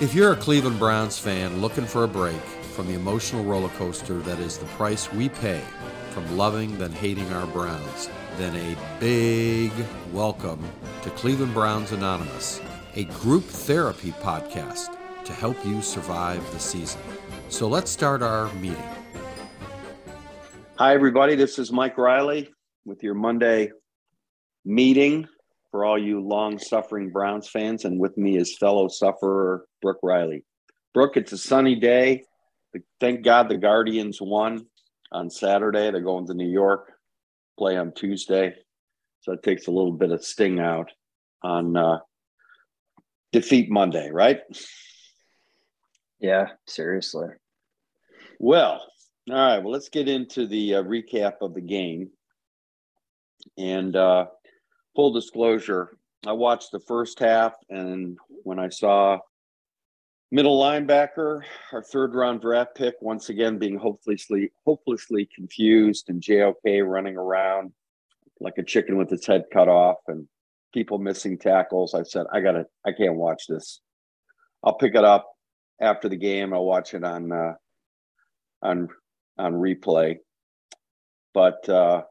If you're a Cleveland Browns fan looking for a break from the emotional roller coaster that is the price we pay from loving then hating our Browns, then a big welcome to Cleveland Browns Anonymous, a group therapy podcast to help you survive the season. So let's start our meeting. Hi, everybody. This is Mike Reilly with your Monday meeting for all you long suffering Browns fans. And with me is fellow sufferer Brook Reilly. Brook, it's a sunny day. Thank God the Guardians won on Saturday. They're going to New York, play on Tuesday. So it takes a little bit of sting out on uh, defeat Monday, right? Yeah, seriously. Well, all right. Well, let's get into the uh, recap of the game. And uh, full disclosure, I watched the first half, and when I saw middle linebacker, our third round draft pick, once again being hopelessly hopelessly confused, and JOK running around like a chicken with its head cut off, and people missing tackles, I said, I gotta, I can't watch this. I'll pick it up after the game. I'll watch it on uh, on on replay. But uh,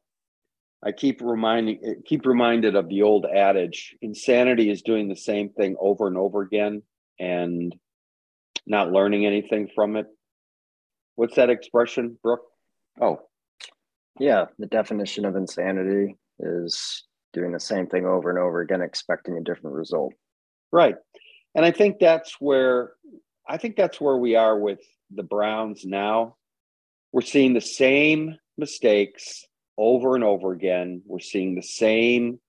I keep reminding eh, keep reminded of the old adage: insanity is doing the same thing over and over again and not learning anything from it. What's that expression, Brook? Oh, yeah. The definition of insanity is doing the same thing over and over again, expecting a different result. Right, and I think that's where I think that's where we are with the Browns now. We're seeing the same mistakes over and over again. We're seeing the same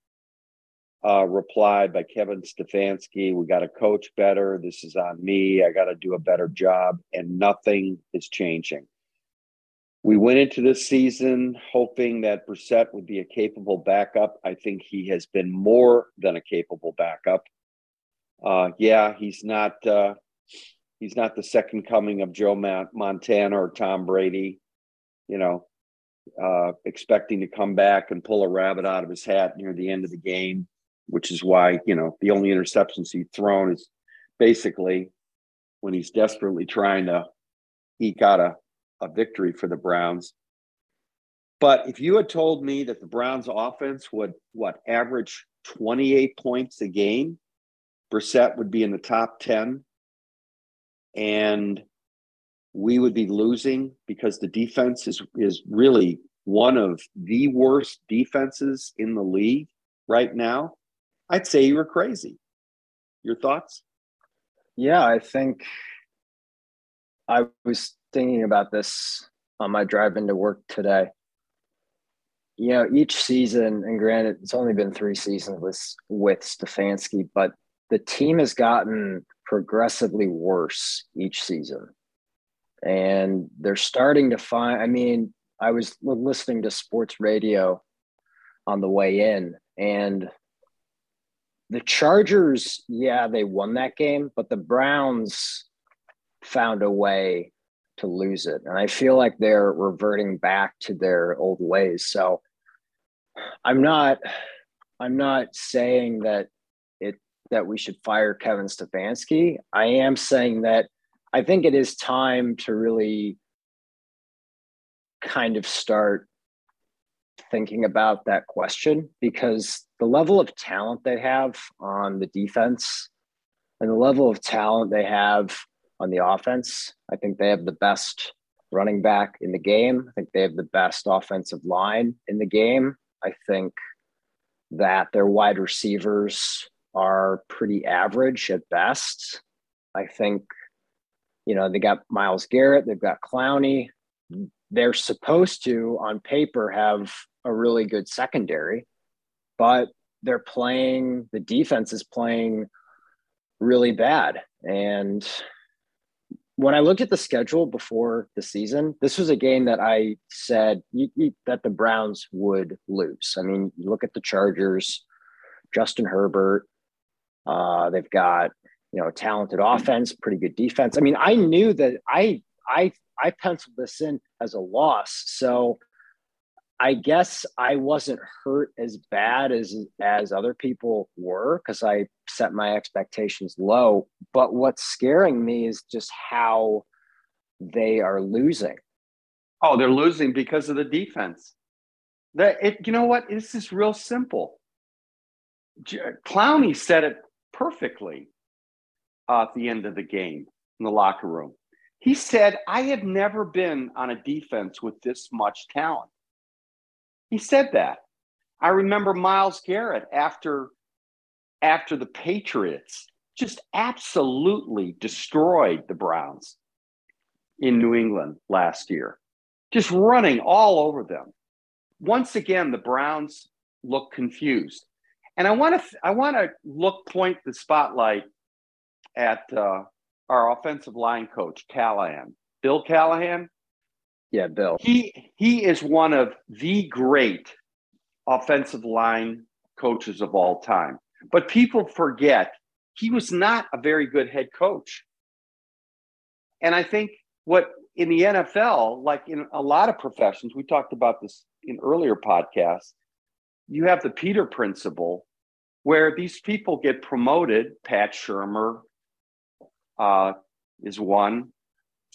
uh, reply by Kevin Stefanski. We got to coach better. This is on me. I got to do a better job. And nothing is changing. We went into this season hoping that Brissett would be a capable backup. I think he has been more than a capable backup. Uh, yeah, he's not. Uh, he's not the second coming of Joe Montana or Tom Brady. You know, uh, expecting to come back and pull a rabbit out of his hat near the end of the game, which is why, you know, the only interceptions he's thrown is basically when he's desperately trying to eke out a, a victory for the Browns. But if you had told me that the Browns offense would what average 28 points a game, Brissett would be in the top 10 and we would be losing because the defense is is really one of the worst defenses in the league right now, I'd say you were crazy. Your thoughts? Yeah, I think I was thinking about this on my drive into work today. You know, each season, and granted, it's only been three seasons with with Stefanski, but the team has gotten progressively worse each season and they're starting to find i mean i was listening to sports radio on the way in and the chargers yeah they won that game but the browns found a way to lose it. And i feel like they're reverting back to their old ways. So i'm not i'm not saying that it that we should fire kevin stefanski. I am saying that I think it is time to really kind of start thinking about that question because the level of talent they have on the defense and the level of talent they have on the offense, I think they have the best running back in the game. I think they have the best offensive line in the game. I think that their wide receivers are pretty average at best. I think you know, they got Myles Garrett, they've got Clowney. They're supposed to, on paper, have a really good secondary, but they're playing, the defense is playing really bad. And when I looked at the schedule before the season, this was a game that I said you, you, that the Browns would lose. I mean, look at the Chargers, Justin Herbert. Uh, they've got you know, talented offense, pretty good defense. I mean, I knew that I I I penciled this in as a loss. So I guess I wasn't hurt as bad as as other people were because I set my expectations low. But what's scaring me is just how they are losing. Oh, they're losing because of the defense. That it, you know what? This is real simple. Clowney said it perfectly uh, at the end of the game in the locker room. He said, "I have never been on a defense with this much talent." He said that. I remember Myles Garrett after after the Patriots just absolutely destroyed the Browns in New England last year, just running all over them. Once again, the Browns look confused, and I want to I want to look point the spotlight at uh, our offensive line coach Callahan, Bill Callahan. Yeah, Bill. He he is one of the great offensive line coaches of all time. But people forget he was not a very good head coach. And I think what in the NFL, like in a lot of professions, we talked about this in earlier podcasts, you have the Peter principle where these people get promoted. Pat Shurmur uh, is one.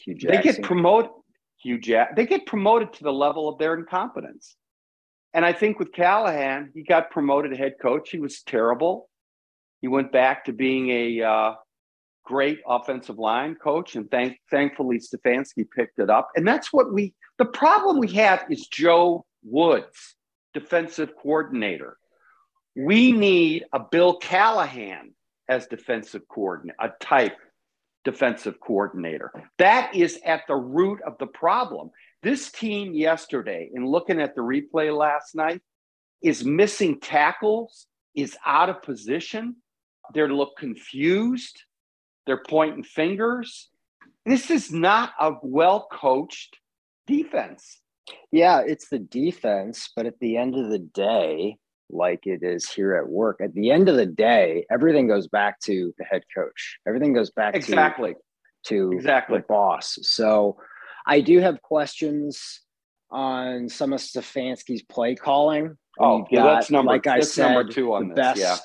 They get promoted. Hugh Jack. They get promoted to the level of their incompetence. And I think with Callahan, he got promoted to head coach. He was terrible. He went back to being a uh, great offensive line coach, and thank, thankfully Stefanski picked it up. And that's what we. The problem we have is Joe Woods, defensive coordinator. We need a Bill Callahan as defensive coordinator, a type defensive coordinator. That is at the root of the problem. This team yesterday, in looking at the replay last night, is missing tackles, is out of position. They look confused. They're pointing fingers. This is not a well coached defense. Yeah, it's the defense, but at the end of the day, like it is here at work. At the end of the day, everything goes back to the head coach. Everything goes back exactly to, to exactly the boss. So I do have questions on some of Stefanski's play calling. Oh, yeah, got, that's number like I said, number two on the this, best yeah.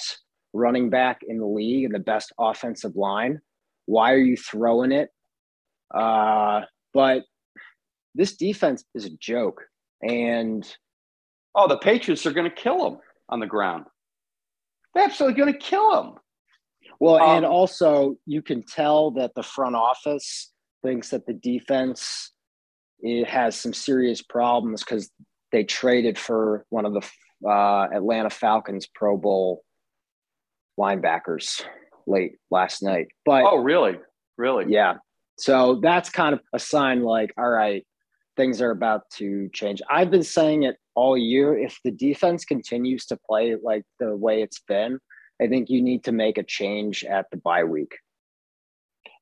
running back in the league and the best offensive line. Why are you throwing it? Uh, but this defense is a joke. And oh, the Patriots are going to kill them on the ground. They're absolutely going to kill him. Well, um, and also you can tell that the front office thinks that the defense it has some serious problems because they traded for one of the uh, Atlanta Falcons Pro Bowl linebackers late last night. But oh, really? Really? Yeah. So that's kind of a sign like, all right, things are about to change. I've been saying it all year. If the defense continues to play like the way it's been, I think you need to make a change at the bye week.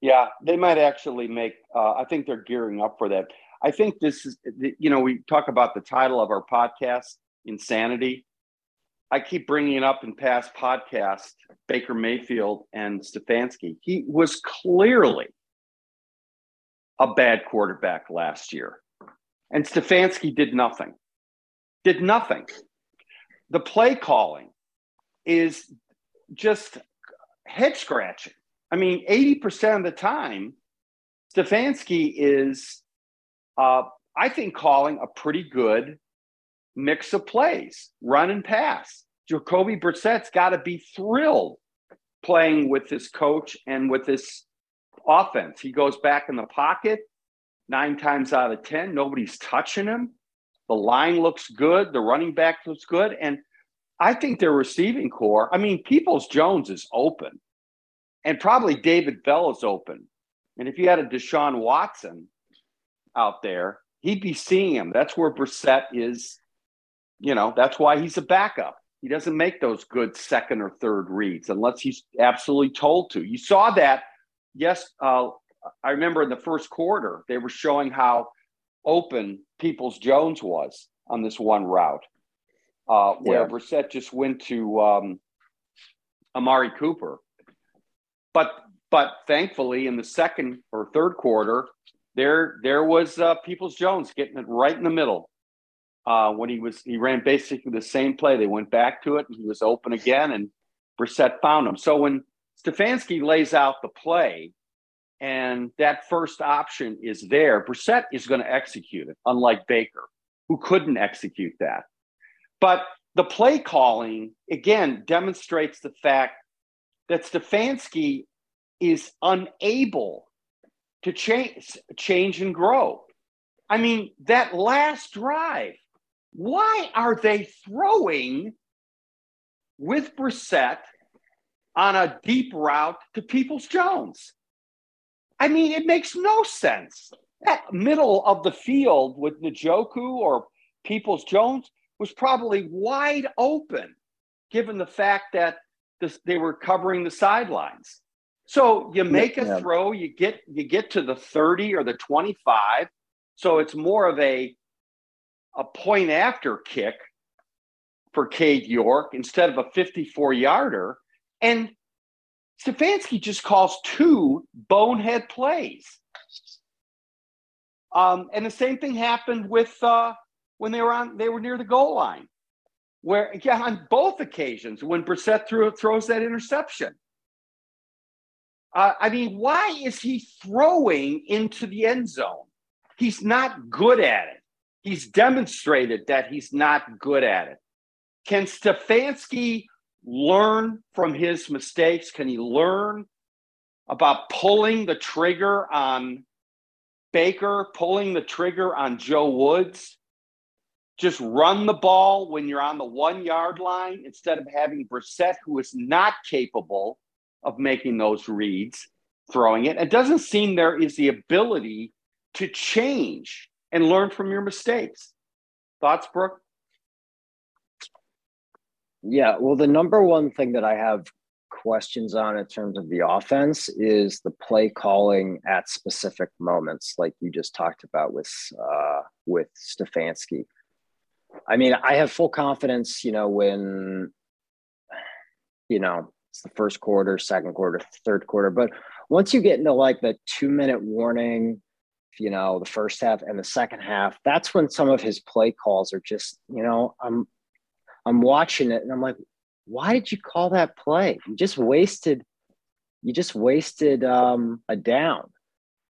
Yeah, they might actually make. Uh, I think they're gearing up for that. I think this is, you know, we talk about the title of our podcast, Insanity. I keep bringing it up in past podcasts, Baker Mayfield and Stefanski. He was clearly a bad quarterback last year. And Stefanski did nothing did nothing. The play calling is just head scratching. I mean, 80% of the time, Stefanski is, uh, I think, calling a pretty good mix of plays, run and pass. Jacoby Brissett's got to be thrilled playing with this coach and with this offense. He goes back in the pocket nine times out of 10, nobody's touching him. The line looks good. The running back looks good. And I think their receiving corps, I mean, Peoples Jones is open. And probably David Bell is open. And if you had a Deshaun Watson out there, he'd be seeing him. That's where Brissett is, you know, that's why he's a backup. He doesn't make those good second or third reads unless he's absolutely told to. You saw that. Yes, uh, I remember in the first quarter, they were showing how open Peoples Jones was on this one route, uh, where yeah. Brissett just went to um, Amari Cooper. But but thankfully, in the second or third quarter, there there was uh, Peoples Jones getting it right in the middle, uh, when he was he ran basically the same play. They went back to it, and he was open again, and Brissett found him. So when Stefanski lays out the play, and that first option is there, Brissett is going to execute it, unlike Baker, who couldn't execute that. But the play calling again demonstrates the fact that Stefanski is unable to change change and grow. I mean, that last drive, why are they throwing with Brissett on a deep route to Peoples Jones? I mean, it makes no sense. That middle of the field with Njoku or Peoples Jones was probably wide open, given the fact that this, they were covering the sidelines. So you make a throw, you get you get to the 30 or the 25. So it's more of a a point after kick for Cade York instead of a 54 yarder. And Stefanski just calls two bonehead plays. Um, and the same thing happened with uh, when they were on they were near the goal line, where yeah, on both occasions when Brissett threw, throws that interception. Uh, I mean, why is he throwing into the end zone? He's not good at it. He's demonstrated that he's not good at it. Can Stefanski learn from his mistakes? Can he learn about pulling the trigger on Baker, pulling the trigger on Joe Woods? Just run the ball when you're on the one yard line instead of having Brissett, who is not capable of making those reads, throwing it. It doesn't seem there is the ability to change and learn from your mistakes. Thoughts, Brook? Yeah, well, the number one thing that I have questions on in terms of the offense is the play calling at specific moments, like you just talked about with uh, with Stefanski. I mean, I have full confidence, you know, when you know it's the first quarter, second quarter, third quarter, but once you get into like the two minute warning, you know, the first half and the second half, that's when some of his play calls are just, you know, I'm I'm watching it and I'm like, why did you call that play? You just wasted, you just wasted um, a down.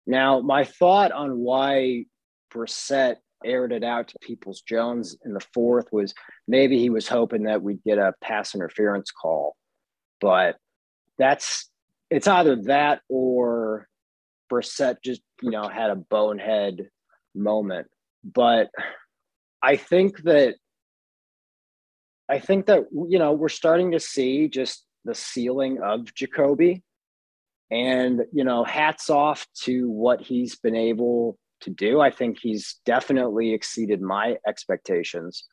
Now, my thought on why Brissett aired it out to Peoples Jones in the fourth was maybe he was hoping that we'd get a pass interference call, but that's it's either that or Brissett just you know had a bonehead moment. But I think that I think that you know we're starting to see just the ceiling of Jacoby, and you know, hats off to what he's been able to do. I think he's definitely exceeded my expectations.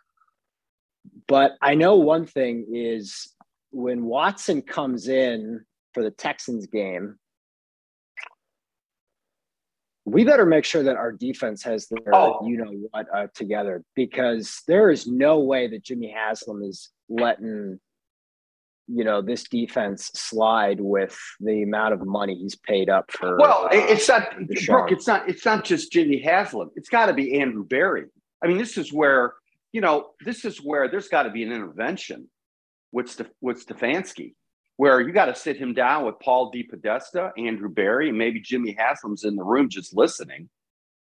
But I know one thing is when Watson comes in for the Texans game, we better make sure that our defense has their oh. you know what uh, together because there is no way that Jimmy Haslam is letting you know this defense slide with the amount of money he's paid up for. Well, uh, it's not Brook. It's not. It's not just Jimmy Haslam. It's got to be Andrew Berry. I mean, this is where you know this is where there's got to be an intervention with Stef- with Stefanski where you got to sit him down with Paul DePodesta, Andrew Berry, and maybe Jimmy Haslam's in the room just listening.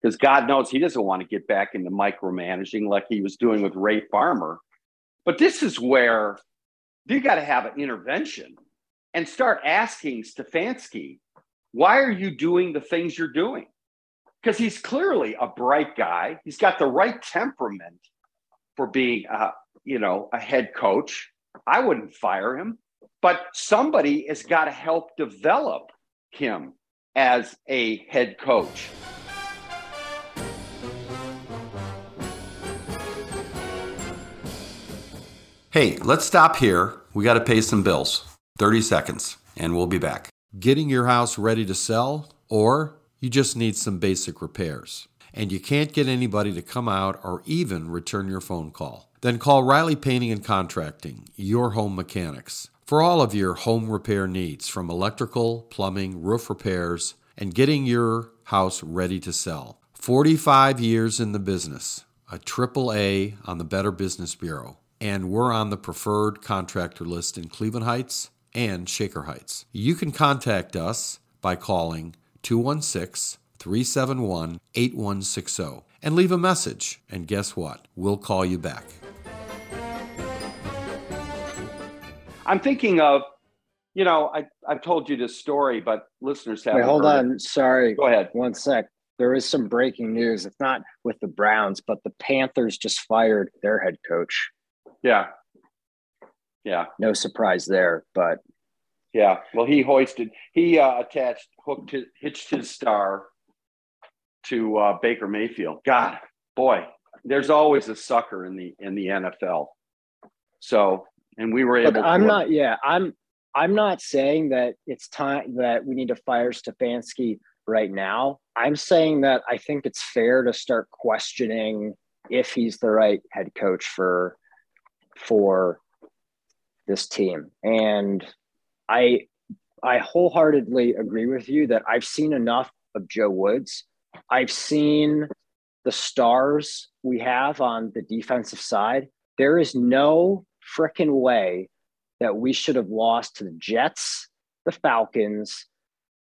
Because God knows he doesn't want to get back into micromanaging like he was doing with Ray Farmer. But this is where you got to have an intervention and start asking Stefanski, why are you doing the things you're doing? Because he's clearly a bright guy. He's got the right temperament for being, a, you know, a head coach. I wouldn't fire him but somebody has got to help develop him as a head coach. Hey, let's stop here. We got to pay some bills. 30 seconds, and we'll be back. Getting your house ready to sell, or you just need some basic repairs, and you can't get anybody to come out or even return your phone call. Then call Riley Painting and Contracting, your home mechanics. For all of your home repair needs, from electrical, plumbing, roof repairs, and getting your house ready to sell. 45 years in the business. a triple A on the Better Business Bureau, and we're on the preferred contractor list in Cleveland Heights and Shaker Heights. You can contact us by calling 216 371 8160 and leave a message. And guess what? We'll call you back. I'm thinking of, you know, I, I've told you this story, but listeners have. Wait, hold on. It. Sorry. Go ahead. One sec. There is some breaking news. It's not with the Browns, but the Panthers just fired their head coach. Yeah. Yeah. No surprise there, but. Yeah. Well, he hoisted, he uh, attached, hooked, his, hitched his star to uh, Baker Mayfield. God, boy, there's always a sucker in the in the NFL. So, and we were able. Look, I'm not. Yeah, I'm. I'm not saying that it's time that we need to fire Stefanski right now. I'm saying that I think it's fair to start questioning if he's the right head coach for for this team. And I I wholeheartedly agree with you that I've seen enough of Joe Woods I've seen the stars we have on the defensive side. There is no freaking way that we should have lost to the Jets, the Falcons,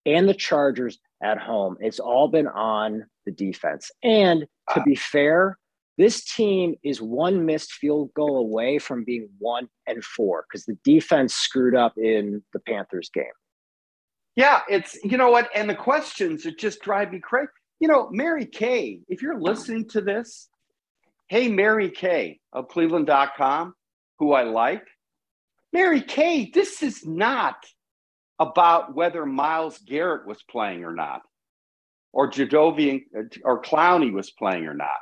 and the Chargers at home. It's all been on the defense. And to be fair, this team is one missed field goal away from being one and four because the defense screwed up in the Panthers game. Yeah, it's you know what, and the questions that just drive me crazy you know, Mary Kay, if you're listening to this, hey, Mary Kay of cleveland.com, who I like, Mary Kay, this is not about whether Myles Garrett was playing or not, or Jadeveon uh, or Clowney was playing or not.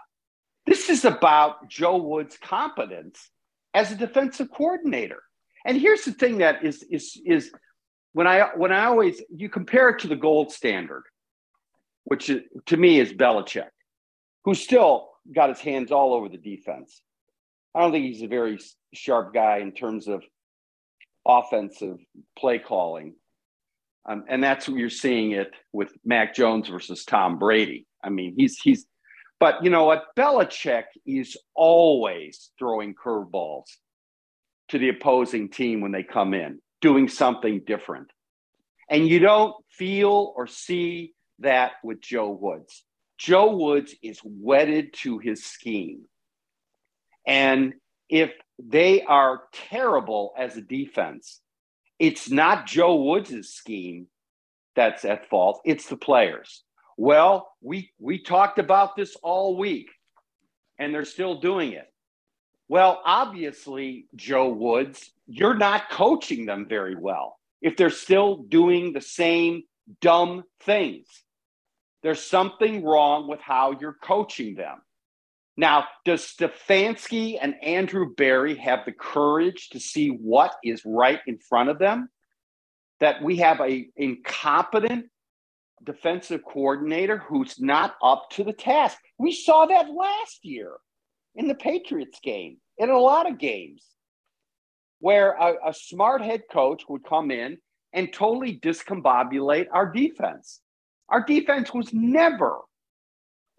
This is about Joe Wood's competence as a defensive coordinator. And here's the thing that is is is when I when I always you compare it to the gold standard which is, to me is Belichick, who still got his hands all over the defense. I don't think he's a very sharp guy in terms of offensive play calling. Um, and that's what you're seeing it with Mac Jones versus Tom Brady. I mean, he's he's but you know what? Belichick is always throwing curveballs to the opposing team when they come in, doing something different. And you don't feel or see that with Joe Woods. Joe Woods is wedded to his scheme. And if they are terrible as a defense, it's not Joe Woods' scheme that's at fault, it's the players. Well, we we talked about this all week and they're still doing it. Well, obviously, Joe Woods, you're not coaching them very well if they're still doing the same dumb things. There's something wrong with how you're coaching them. Now, does Stefanski and Andrew Berry have the courage to see what is right in front of them? That we have a incompetent defensive coordinator who's not up to the task. We saw that last year in the Patriots game, in a lot of games, where a, a smart head coach would come in and totally discombobulate our defense. Our defense was never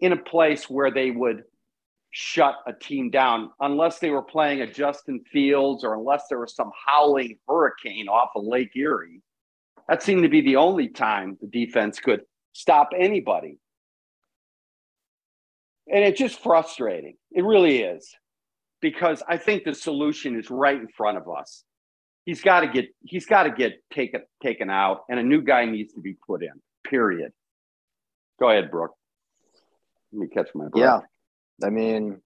in a place where they would shut a team down unless they were playing a Justin Fields or unless there was some howling hurricane off of Lake Erie. That seemed to be the only time the defense could stop anybody. And it's just frustrating. It really is. Because I think the solution is right in front of us. He's got to get he's got to get taken taken out and a new guy needs to be put in. Period. Go ahead, Brook. Let me catch my breath. Yeah. I mean,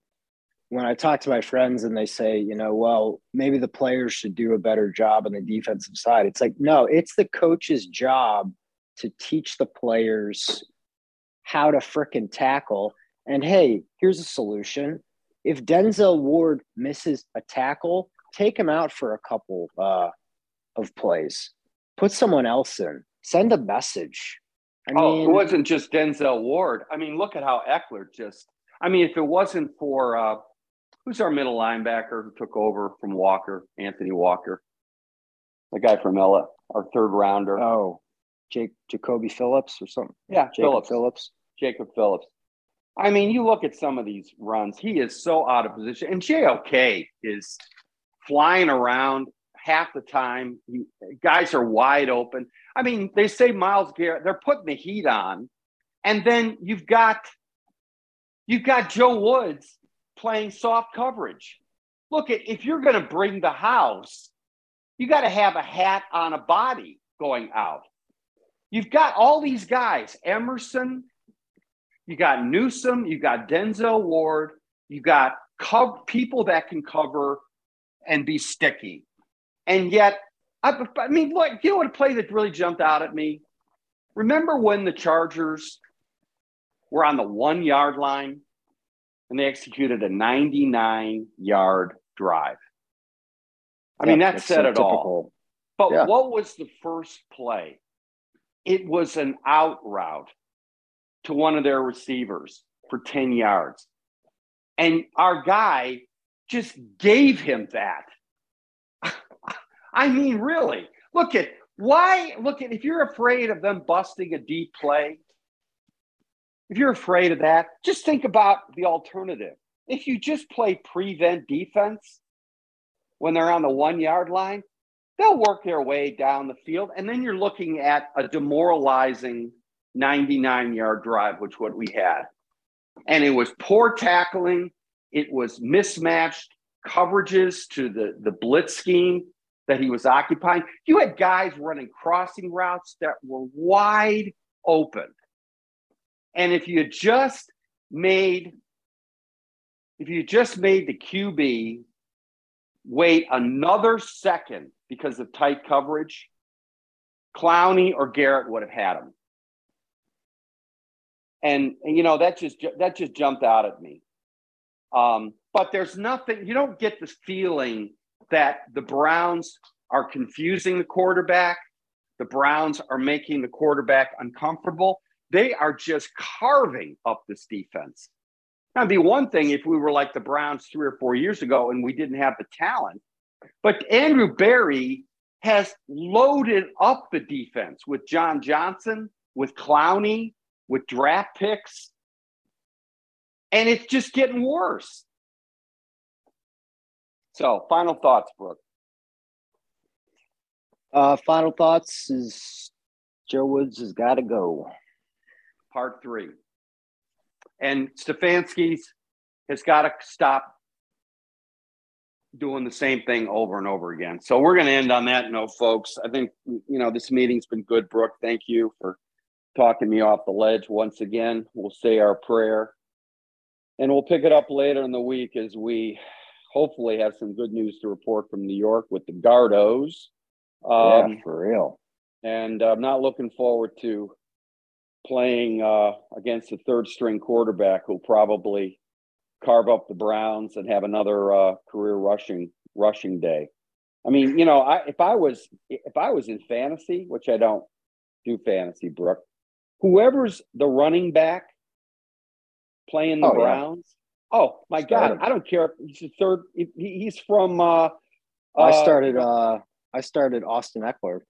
when I talk to my friends and they say, you know, well, maybe the players should do a better job on the defensive side, it's like, no, it's the coach's job to teach the players how to fricking tackle. And hey, here's a solution. If Denzel Ward misses a tackle, take him out for a couple uh, of plays. Put someone else in. Send a message. I oh, mean, it wasn't just Denzel Ward. I mean, look at how Ekeler just. I mean, if it wasn't for uh, who's our middle linebacker who took over from Walker, Anthony Walker, the guy from Ella, our third rounder. Oh, Jake Jacoby Phillips or something. Yeah, Jacob Phillips. Phillips. Jacob Phillips. I mean, you look at some of these runs, he is so out of position. And JOK is flying around half the time. He, guys are wide open. I mean, they say Myles Garrett, they're putting the heat on. And then you've got you've got Joe Woods playing soft coverage. Look at if you're going to bring the house, you got to have a hat on a body going out. You've got all these guys, Emerson, you got Newsome, you got Denzel Ward, you got co- people that can cover and be sticky. And yet, I, I mean, look, you know what a play that really jumped out at me? Remember when the Chargers were on the one yard line and they executed a 99 yard drive? I mean, that said it all. But yeah. what was the first play? It was an out route to one of their receivers for 10 yards. And our guy just gave him that. I mean, really, look at why, look at if you're afraid of them busting a deep play, if you're afraid of that, just think about the alternative. If you just play prevent defense when they're on the one yard line, they'll work their way down the field. And then you're looking at a demoralizing 99 yard drive, which what we had. And it was poor tackling, it was mismatched coverages to the, the blitz scheme that he was occupying. You had guys running crossing routes that were wide open. And if you just made if you just made the QB wait another second because of tight coverage, Clowney or Garrett would have had him and, and you know that just that just jumped out at me. Um, but there's nothing you don't get the feeling that the Browns are confusing the quarterback. The Browns are making the quarterback uncomfortable. They are just carving up this defense. Now, it'd be one thing if we were like the Browns three or four years ago and we didn't have the talent, but Andrew Berry has loaded up the defense with John Johnson, with Clowney, with draft picks. And it's just getting worse. So, final thoughts, Brook. Uh, final thoughts is Joe Woods has got to go. Part three. And Stefanski's has got to stop doing the same thing over and over again. So we're going to end on that note, folks. I think, you know, this meeting's been good, Brook. Thank you for talking me off the ledge once again. We'll say our prayer and we'll pick it up later in the week as we hopefully have some good news to report from New York with the Gardos. Um, yeah, for real. And I'm not looking forward to playing uh, against a third string quarterback who'll probably carve up the Browns and have another uh, career rushing rushing day. I mean, you know, I, if I was if I was in fantasy, which I don't do fantasy, Brook, whoever's the running back playing the oh, Browns. Yeah. Oh my God! I don't care. He's the third. He's from. Uh, I uh, started. Uh, I started Austin Ekeler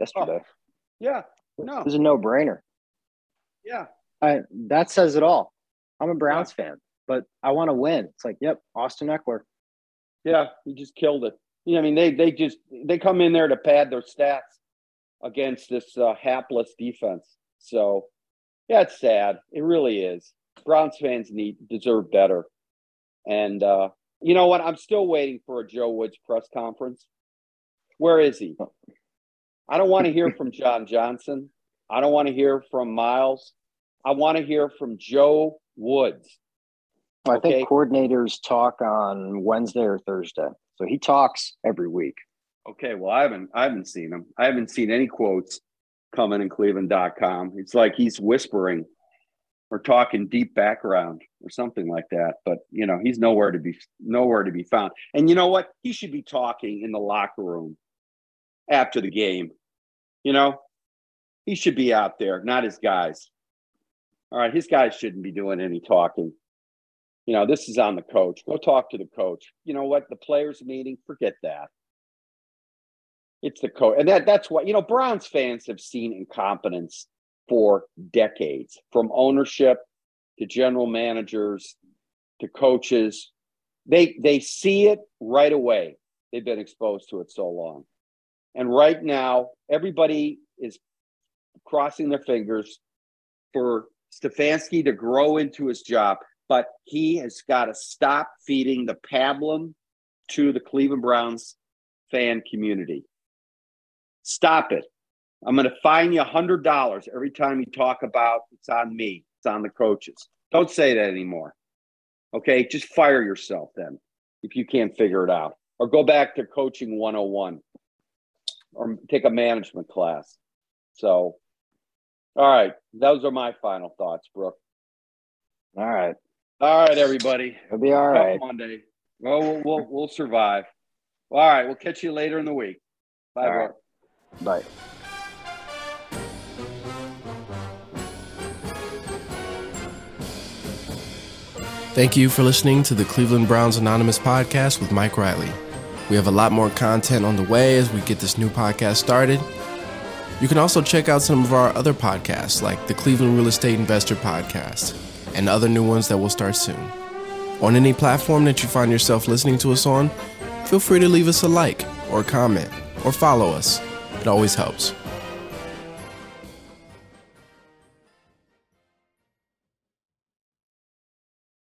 yesterday. Oh, yeah. No. It was a no-brainer. Yeah. I, that says it all. I'm a Browns yeah. fan, but I want to win. It's like, yep, Austin Ekeler. Yeah, he just killed it. You know, I mean, they they just they come in there to pad their stats against this uh, hapless defense. So, yeah, it's sad. It really is. Browns fans need deserve better. And uh, you know what? I'm still waiting for a Joe Woods press conference. Where is he? I don't want to hear from John Johnson. I don't want to hear from Myles. I want to hear from Joe Woods. I think coordinators talk on Wednesday or Thursday. So he talks every week. Okay, well, I haven't I haven't seen him. I haven't seen any quotes coming in cleveland.com. It's like he's whispering or talking deep background or something like that. But you know, he's nowhere to be nowhere to be found. And you know what? He should be talking in the locker room after the game. You know, he should be out there, not his guys. All right, his guys shouldn't be doing any talking. You know, this is on the coach. Go talk to the coach. You know what? The players' meeting, forget that. It's the coach, and that that's what you know. Browns fans have seen incompetence for decades, from ownership to general managers to coaches. They they see it right away. They've been exposed to it so long. And right now, everybody is crossing their fingers for Stefanski to grow into his job, but he has got to stop feeding the pablum to the Cleveland Browns fan community. Stop it. I'm going to fine you $100 every time you talk about it's on me, it's on the coaches. Don't say that anymore. Okay, just fire yourself then if you can't figure it out. Or go back to coaching 101 or take a management class. So, all right, those are my final thoughts, Brook. All right. All right, everybody. It'll be all right. Monday. Well, we'll, we'll, we'll survive. All right, we'll catch you later in the week. Bye, All Brook. right. Bye. Thank you for listening to the Cleveland Browns Anonymous podcast with Mike Reilly. We have a lot more content on the way as we get this new podcast started. You can also check out some of our other podcasts, like the Cleveland Real Estate Investor Podcast, and other new ones that will start soon. On any platform that you find yourself listening to us on, feel free to leave us a like or comment or follow us. It always helps.